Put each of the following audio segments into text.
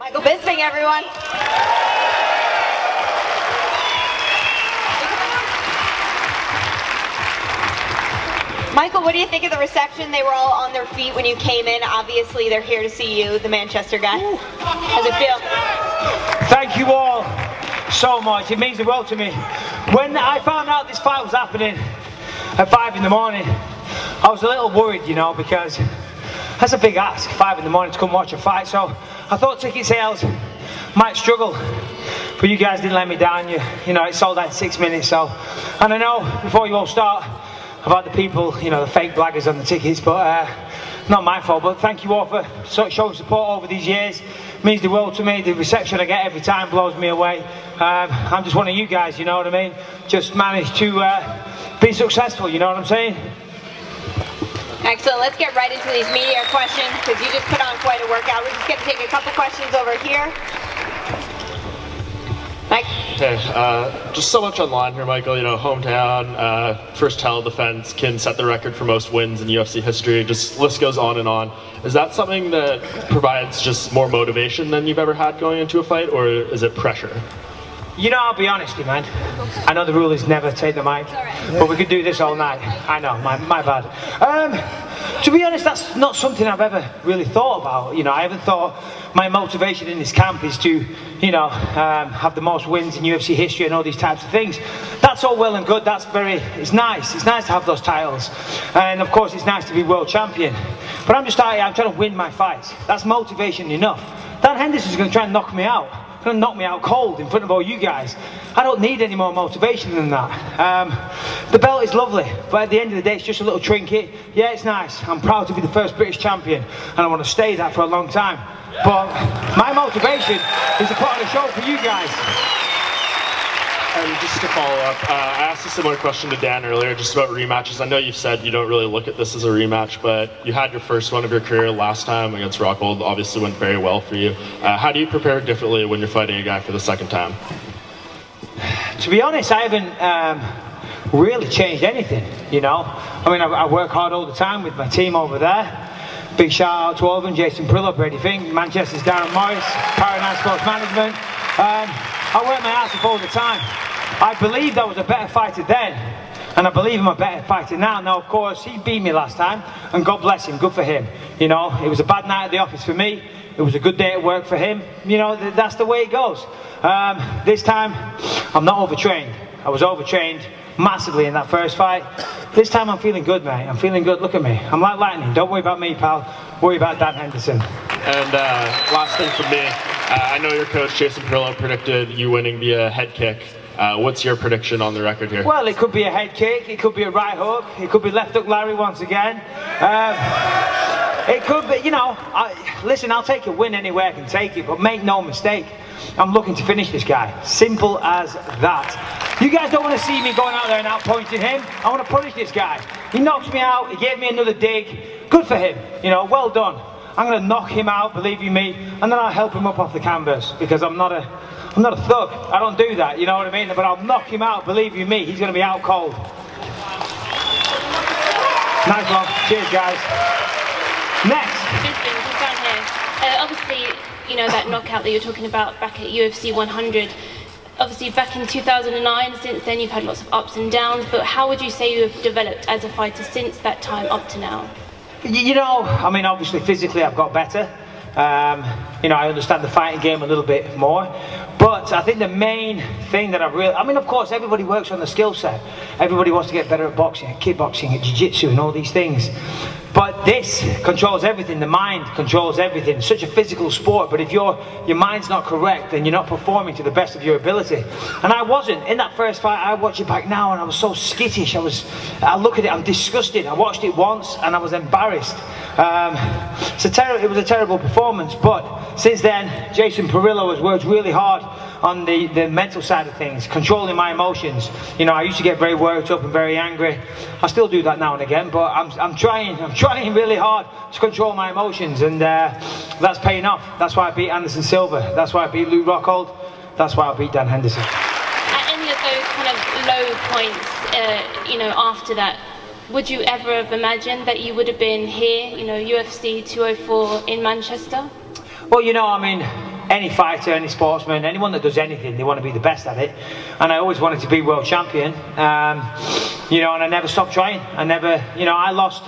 Michael Bisping, everyone. Michael, what do you think of the reception? They were all on their feet when you came in. Obviously, they're here to see you, the Manchester guy. How's it feel? Thank you all so much. It means the world to me. When I found out this fight was happening at five in the morning, I was a little worried, you know, because that's a big ask, five in the morning to come watch a fight. So I thought ticket sales might struggle, but you guys didn't let me down. You, you know, it sold out in six minutes. So, and I know before you all start about the people, you know, the fake blaggers on the tickets, but uh, not my fault. But thank you all for showing support over these years. It means the world to me. The reception I get every time blows me away. Um, I'm just one of you guys, you know what I mean? Just managed to uh, be successful, you know what I'm saying? Excellent. Let's get right into these media questions because you just put on quite a workout. We're just going to take a couple questions over here. Mike. Hey, uh, just so much online here, Michael. You know, hometown, uh, first title defense, can set the record for most wins in UFC history. Just list goes on and on. Is that something that provides just more motivation than you've ever had going into a fight, or is it pressure? You know, I'll be honest you, man. I know the rule is never take the mic, but we could do this all night. I know, my, my bad. Um, to be honest, that's not something I've ever really thought about. You know, I haven't thought my motivation in this camp is to, you know, um, have the most wins in UFC history and all these types of things. That's all well and good. That's very, it's nice. It's nice to have those titles. And of course, it's nice to be world champion. But I'm just I'm trying to win my fights. That's motivation enough. Dan Henderson's going to try and knock me out going to knock me out cold in front of all you guys. I don't need any more motivation than that. Um, the belt is lovely, but at the end of the day, it's just a little trinket. Yeah, it's nice. I'm proud to be the first British champion, and I want to stay that for a long time. But my motivation is to put on a show for you guys. And just to follow up, uh, I asked a similar question to Dan earlier, just about rematches. I know you've said you don't really look at this as a rematch, but you had your first one of your career last time against Rockhold. Obviously, went very well for you. Uh, how do you prepare differently when you're fighting a guy for the second time? To be honest, I haven't um, really changed anything. You know, I mean, I, I, work hard all the time with my team over there. Big shout out to all of them: Jason Parillo, Brady Fink, Manchester's Darren Morris, Paradigm Sports Management. Um, I work my ass off all the time. I believed I was a better fighter then, and I believe I'm a better fighter now. Now, of course, he beat me last time, and God bless him, good for him. You know, it was a bad night at the office for me. It was a good day at work for him. You know, that's the way it goes. Um, this time, I'm not overtrained. I was overtrained massively in that first fight. This time I'm feeling good, mate. I'm feeling good. Look at me. I'm like lightning. Don't worry about me, pal. Worry about Dan Henderson. And uh, last thing from me, I know your coach Jason Parillo predicted you winning via head kick. Uh, what's your prediction on the record here? Well, it could be a head kick, it could be a right hook, it could be left hook Larry once again. Um, it could be, you know, I, listen, I'll take a win anywhere I can take it, but make no mistake, I'm looking to finish this guy. Simple as that. You guys don't want to see me going out there and outpointing him. I want to punish this guy. He knocked me out, he gave me another dig. Good for him, you know, well done. I'm going to knock him out, believe you me, and then I'll help him up off the canvas because I'm not a, I'm not a thug. I don't do that, you know what I mean? But I'll knock him out, believe you me. He's going to be out cold. Nice one. Cheers, guys. Next. Uh, obviously, you know that knockout that you're talking about back at UFC 100. Obviously, back in 2009, since then you've had lots of ups and downs. But how would you say you have developed as a fighter since that time up to now? You know, I mean, obviously, physically, I've got better. Um, you know, I understand the fighting game a little bit more. But I think the main thing that I've really, I mean, of course, everybody works on the skill set. Everybody wants to get better at boxing, at kickboxing, at jiu-jitsu, and all these things. But this controls everything. The mind controls everything. It's such a physical sport, but if your your mind's not correct, then you're not performing to the best of your ability. And I wasn't. In that first fight, I watch it back now, and I was so skittish. I was. I look at it, I'm disgusted. I watched it once, and I was embarrassed. Um, it's a ter- it was a terrible performance. But since then, Jason Parillo has worked really hard on the, the mental side of things, controlling my emotions. You know, I used to get very worked up and very angry. I still do that now and again, but I'm, I'm trying, I'm trying really hard to control my emotions, and uh, that's paying off. That's why I beat Anderson Silva. That's why I beat Luke Rockhold. That's why I beat Dan Henderson. At any of those kind of low points, uh, you know, after that, would you ever have imagined that you would have been here, you know, UFC 204 in Manchester? Well, you know, I mean, any fighter, any sportsman, anyone that does anything, they want to be the best at it. And I always wanted to be world champion. Um, you know, and I never stopped trying. I never, you know, I lost,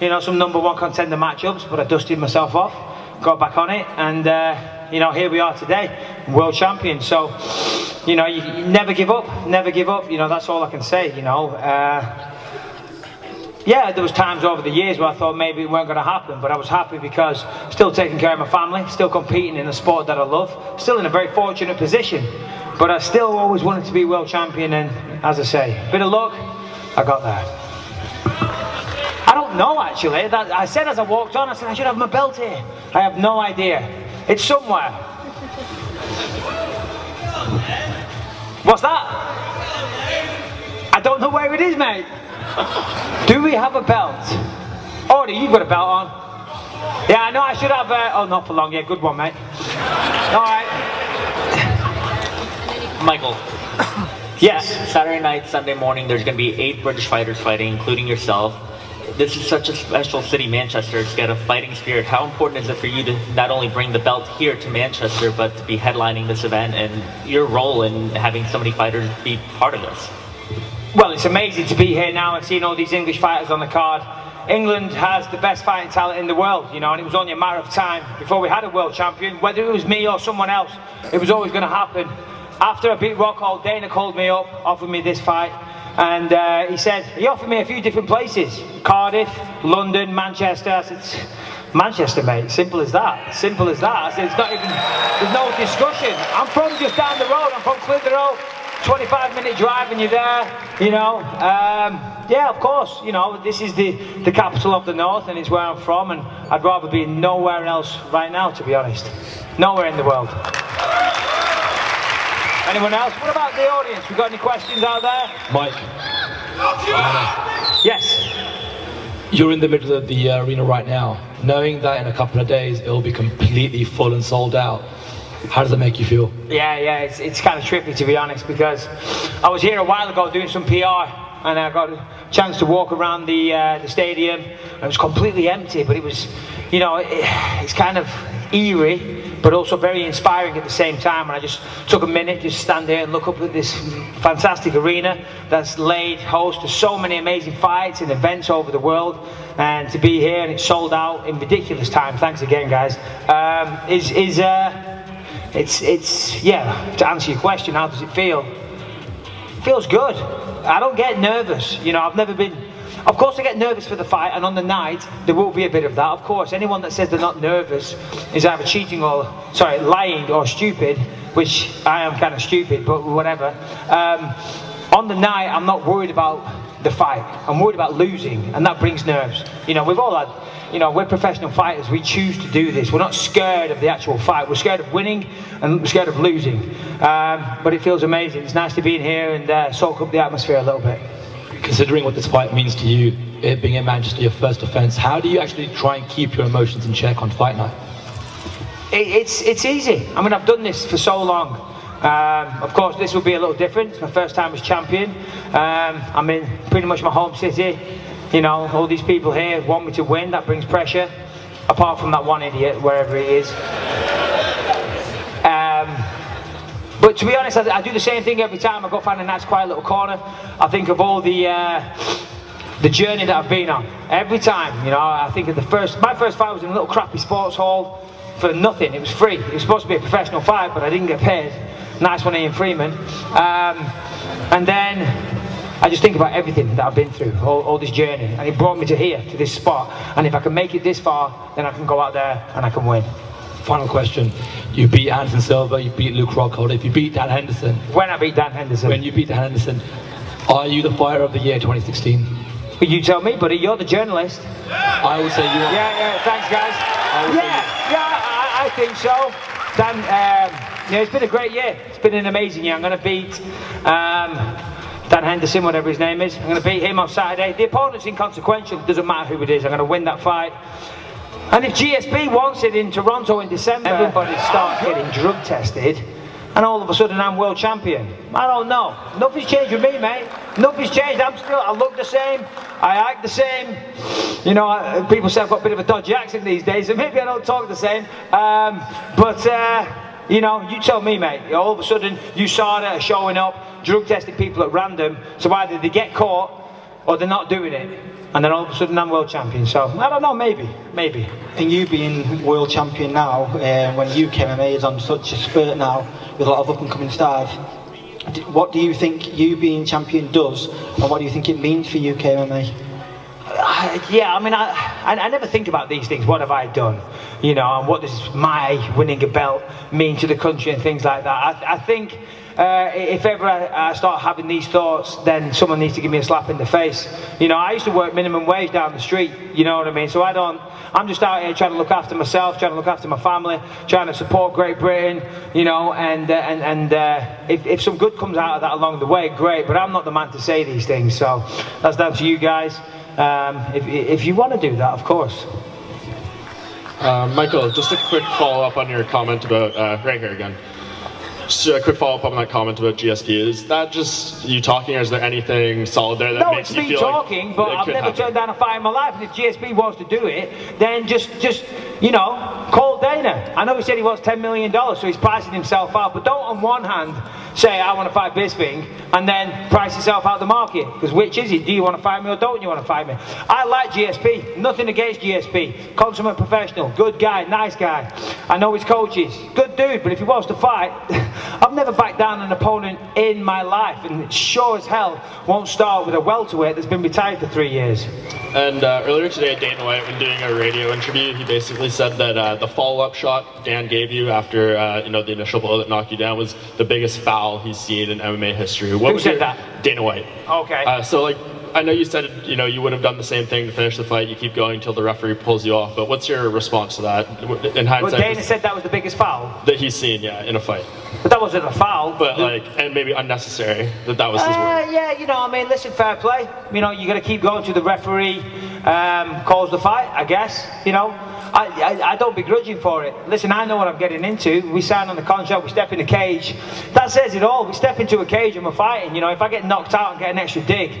you know, some number one contender matchups, but I dusted myself off, got back on it, and uh, you know, here we are today, world champion. So, you know, you, you never give up, never give up. You know, that's all I can say. You know. Uh, yeah, there was times over the years where I thought maybe it weren't going to happen, but I was happy because still taking care of my family, still competing in a sport that I love, still in a very fortunate position. But I still always wanted to be world champion, and as I say, bit of luck, I got there. I don't know actually. That, I said as I walked on, I said I should have my belt here. I have no idea. It's somewhere. What's that? I don't know where it is, mate. Do we have a belt? Oh, do you've got a belt on. Yeah, I know I should have. Uh, oh, not for long. Yeah, good one, mate. All right. Michael, Yes. Saturday night, Sunday morning, there's going to be eight British fighters fighting, including yourself. This is such a special city, Manchester. It's got a fighting spirit. How important is it for you to not only bring the belt here to Manchester, but to be headlining this event and your role in having so many fighters be part of this? Well, it's amazing to be here now and seeing all these English fighters on the card. England has the best fighting talent in the world, you know, and it was only a matter of time before we had a world champion. Whether it was me or someone else, it was always going to happen. After I beat Rockhold, Dana called me up, offered me this fight, and uh, he said he offered me a few different places: Cardiff, London, Manchester. I said, Manchester, mate. Simple as that. Simple as that. Said, it's not even. There's no discussion. I'm from just down the road. I'm from Clitheroe. 25 minute drive and you're there, you know. Um, yeah, of course, you know, this is the, the capital of the north and it's where I'm from and I'd rather be nowhere else right now, to be honest. Nowhere in the world. Anyone else? What about the audience? We got any questions out there? Mike, Yes. you're in the middle of the arena right now. Knowing that in a couple of days it'll be completely full and sold out, how does that make you feel? Yeah, yeah, it's, it's kind of trippy to be honest because I was here a while ago doing some PR and I got a chance to walk around the uh, the stadium. It was completely empty, but it was, you know, it, it's kind of eerie, but also very inspiring at the same time. And I just took a minute, just stand there and look up at this fantastic arena that's laid host to so many amazing fights and events over the world. And to be here and it's sold out in ridiculous time. Thanks again, guys. Um, is is uh, it's it's yeah. To answer your question, how does it feel? feels good. I don't get nervous. You know, I've never been. Of course, I get nervous for the fight, and on the night there will be a bit of that. Of course, anyone that says they're not nervous is either cheating or sorry, lying or stupid, which I am kind of stupid, but whatever. Um, on the night, I'm not worried about the fight. I'm worried about losing, and that brings nerves. You know, we've all had. You know, we're professional fighters. We choose to do this. We're not scared of the actual fight. We're scared of winning and we're scared of losing. Um, but it feels amazing. It's nice to be in here and uh, soak up the atmosphere a little bit. Considering what this fight means to you, it being in Manchester, your first offence, how do you actually try and keep your emotions in check on fight night? It, it's it's easy. I mean, I've done this for so long. Um, of course, this will be a little different. It's my first time as champion. Um, I'm in pretty much my home city. You know, all these people here want me to win. That brings pressure. Apart from that one idiot, wherever he is. Um, but to be honest, I, I do the same thing every time. I go find a nice quiet little corner. I think of all the uh, the journey that I've been on. Every time, you know, I think of the first. My first fight was in a little crappy sports hall for nothing. It was free. It was supposed to be a professional fight, but I didn't get paid. Nice one, Ian Freeman. Um, and then I just think about everything that I've been through, all, all this journey, and it brought me to here, to this spot. And if I can make it this far, then I can go out there and I can win. Final question. You beat Anderson Silva, you beat Luke Rockhold. If you beat Dan Henderson, When I beat Dan Henderson, when you beat Dan Henderson, are you the fighter of the year 2016? you tell me, buddy. You're the journalist. I would say you are. Yeah, yeah. Thanks, guys. Yeah, yeah. I, I think so. Dan, um, yeah, it's been a great year. It's been an amazing year. I'm going to beat um, Dan Henderson, whatever his name is. I'm going to beat him on Saturday. The opponent's inconsequential. It doesn't matter who it is. I'm going to win that fight. And if GSP wants it in Toronto in December, everybody starts getting drug tested, and all of a sudden I'm world champion. I don't know. Nothing's changed with me, mate. Nothing's changed. I'm still. I look the same. I act the same. You know, I- people say I've got a bit of a dodgy accent these days, so maybe I don't talk the same. Um, but uh, You know, you tell me, mate. All of a sudden, USADA are showing up, drug testing people at random. So either they get caught or they're not doing it. And then all of a sudden, I'm world champion. So I don't know, maybe, maybe. And you being world champion now, uh, when UK MMA is on such a spurt now, with a lot of up and coming stars, what do you think you being champion does, and what do you think it means for UK MMA? Yeah, I mean, I, I, I never think about these things. What have I done? You know, and what does my winning a belt mean to the country and things like that? I, I think uh, if ever I, I start having these thoughts, then someone needs to give me a slap in the face. You know, I used to work minimum wage down the street. You know what I mean? So I don't. I'm just out here trying to look after myself, trying to look after my family, trying to support Great Britain. You know, and uh, and and uh, if, if some good comes out of that along the way, great. But I'm not the man to say these things. So that's down to you guys. Um, if, if you want to do that, of course. Uh, Michael, just a quick follow up on your comment about uh, right here again. Just a quick follow up on that comment about GSP. Is that just you talking, or is there anything solid there that No, makes it's you me feel talking, like but I've never happen? turned down a fight in my life. And if GSP wants to do it, then just, just you know, call Dana. I know he said he wants $10 million, so he's pricing himself out. But don't on one hand say, I want to fight Bisping, and then price yourself out the market. Because which is it? Do you want to fight me or don't you want to fight me? I like GSP. Nothing against GSP. Consummate professional. Good guy. Nice guy. I know his coaches. Good dude. But if he wants to fight, I've never backed down an opponent in my life. And sure as hell won't start with a welterweight that's been retired for three years. And uh, earlier today, Dana White, when doing a radio interview, he basically said that uh, the follow-up shot Dan gave you after uh, you know the initial blow that knocked you down was the biggest foul he's seen in MMA history. What Who was said your- that? Dana White. Okay. Uh, so like, I know you said you know you would have done the same thing to finish the fight. You keep going until the referee pulls you off. But what's your response to that? In hindsight, Dana was- said that was the biggest foul. that he's seen, yeah, in a fight. But that wasn't a foul. But like, and maybe unnecessary that that was his word. Uh, yeah, you know, I mean, listen, fair play. You know, you got to keep going to the referee um, calls the fight. I guess. You know, I, I I don't begrudge him for it. Listen, I know what I'm getting into. We sign on the contract. We step in the cage. That says it all. We step into a cage and we're fighting. You know, if I get knocked out and get an extra dig.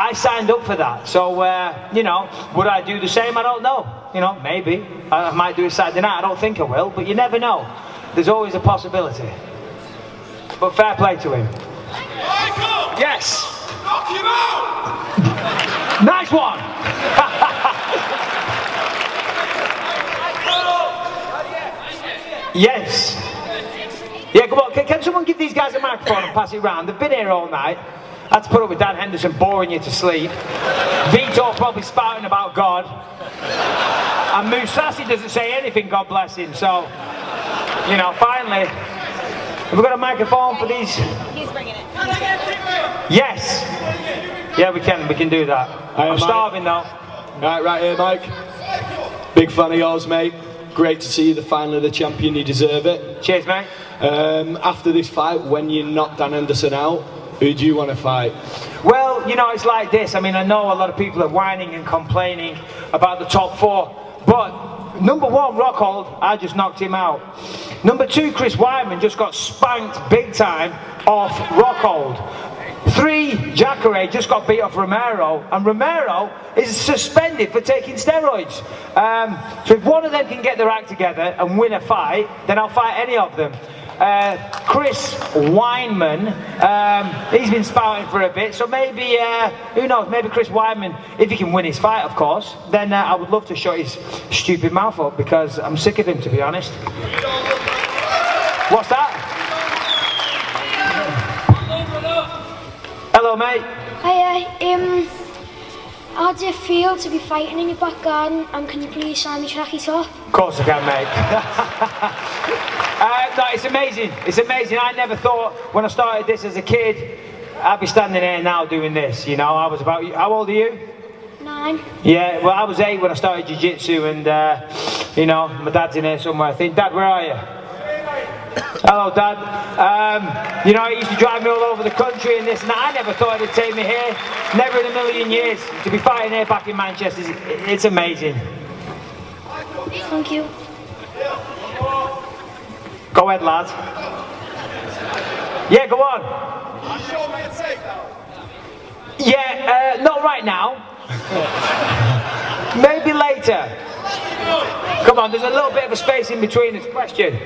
I signed up for that, so uh, you know, would I do the same? I don't know. You know, maybe I might do it Saturday night. I don't think I will, but you never know. There's always a possibility. But fair play to him. Yes. Knock him out! Nice one. yes. Yeah, come on. Can, can someone give these guys a microphone and pass it round? They've been here all night. I had to put up with Dan Henderson boring you to sleep. Vitor probably spouting about God. And Mousasi doesn't say anything, God bless him. So, you know, finally, have we got a microphone for these? He's bringing it. Yes. Yeah, we can. We can do that. Hiya, I'm mate. starving though. Right, right here, Mike. Big fan of yours, mate. Great to see you the finally the champion. You deserve it. Cheers, mate. Um, after this fight, when you knock Dan Anderson out, who do you want to fight? Well, you know, it's like this. I mean, I know a lot of people are whining and complaining about the top four, but number one, Rockhold, I just knocked him out. Number two, Chris Weidman just got spanked big time off Rockhold. Three, Jacare just got beat off Romero, and Romero is suspended for taking steroids. Um, so if one of them can get their act together and win a fight, then I'll fight any of them. Uh, Chris Weidman, um, he's been spouting for a bit, so maybe, uh, who knows, maybe Chris Weidman, if he can win his fight, of course, then uh, I would love to shut his stupid mouth up because I'm sick of him, to be honest. What's that? Hello, mate. Hi, um, how do you feel to be fighting in your back garden? And can you please sign me tracky top? Of course I can, mate. uh, no, it's amazing. It's amazing. I never thought when I started this as a kid, I'd be standing here now doing this. You know, I was about. How old are you? Nine. Yeah, well, I was eight when I started jiu-jitsu, and uh, you know, my dad's in here somewhere. I think, Dad, where are you? Hello, Dad. Um, you know, he used to drive me all over the country and this and that. I never thought it'd take me here. Never in a million years. To be fighting here back in Manchester, it's amazing. Thank you. Go ahead, lads. Yeah, go on. Yeah, uh, not right now. Maybe later. Come on, there's a little bit of a space in between this question.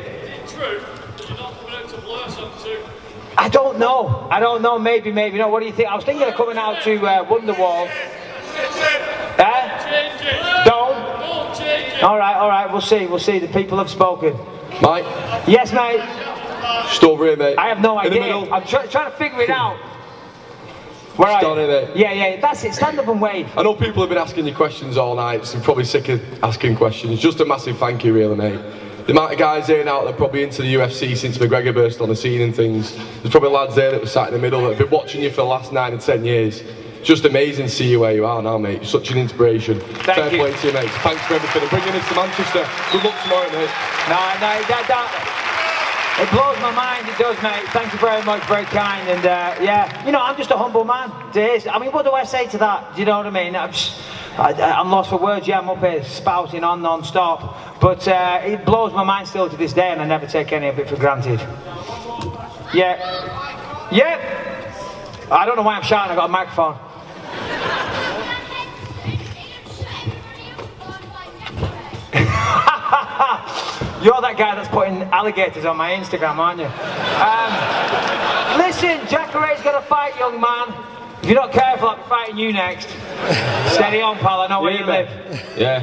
I don't know. I don't know. Maybe, maybe not. What do you think? I was thinking of coming out to uh, Wonderwall. Eh? Don't? All right, all right. We'll see. We'll see. The people have spoken. Mike, Yes, mate. just over here, mate. I have no In the idea. middle. I'm try- trying to figure it out. Where are Stand you? here, mate. Yeah, yeah. That's it. Stand up and wave. I know people have been asking you questions all night, so you're probably sick of asking questions. Just a massive thank you, really, mate. The amount of guys here now that are probably into the UFC since McGregor burst on the scene and things. There's probably lads there that were sat in the middle that have been watching you for the last nine and ten years. Just amazing to see you where you are now, mate. You're such an inspiration. Fair you. play to you, mate. Thanks for everything and bringing us to Manchester. Good luck tomorrow, mate. No, no, that, that, it blows my mind, it does, mate. Thank you very much, very kind. And uh, yeah, you know, I'm just a humble man. It is. I mean, what do I say to that? Do you know what I mean? I'm, just, I, I'm lost for words. Yeah, I'm up here spouting on non-stop. But uh, it blows my mind still to this day, and I never take any of it for granted. Yeah. Yeah. I don't know why I'm shouting. I've got a microphone. You're that guy that's putting alligators on my Instagram, aren't you? Um, listen, Jacare's got to fight, young man. If you're not careful, I'll be fighting you next. Steady on, pal. I know where you live. Yeah.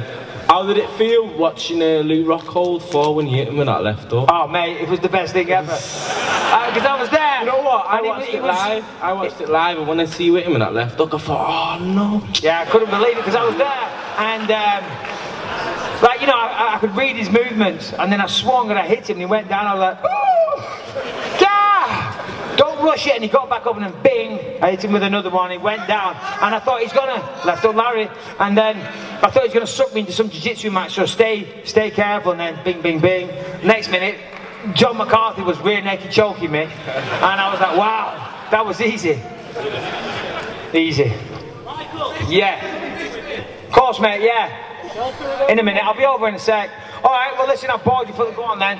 How did it feel watching uh, Luke Rockhold fall when you hit him with that left hook? Oh, mate, it was the best thing ever. Because I was there. You know what? I watched was- it, was- live. I watched it live, and when I see you hit him with that left hook, I thought, oh no. Yeah, I couldn't believe it because I was there. And, um, like, you know, I, I could read his movements. And then I swung and I hit him and he went down. I was like, oh, Gah! Don't rush it. And he got back up and then bing, I hit him with another one. He went down. And I thought he's to, left on Larry. And then I thought he's to suck me into some jiu-jitsu match. So stay, stay careful. And then bing, bing, bing. Next minute, John McCarthy was rear naked choking me. And I was like, wow, that was easy. Easy. Yeah. Of course, mate, yeah. In a minute, I'll be over in a sec. All right, well, listen, I've bored you for the. Go on then.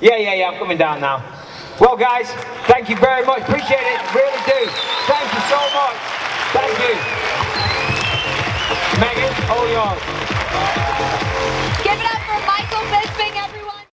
Yeah, yeah, yeah, I'm coming down now. Well, guys, thank you very much. Appreciate it, really do. Thank you so much. Thank you. Megan, all yours.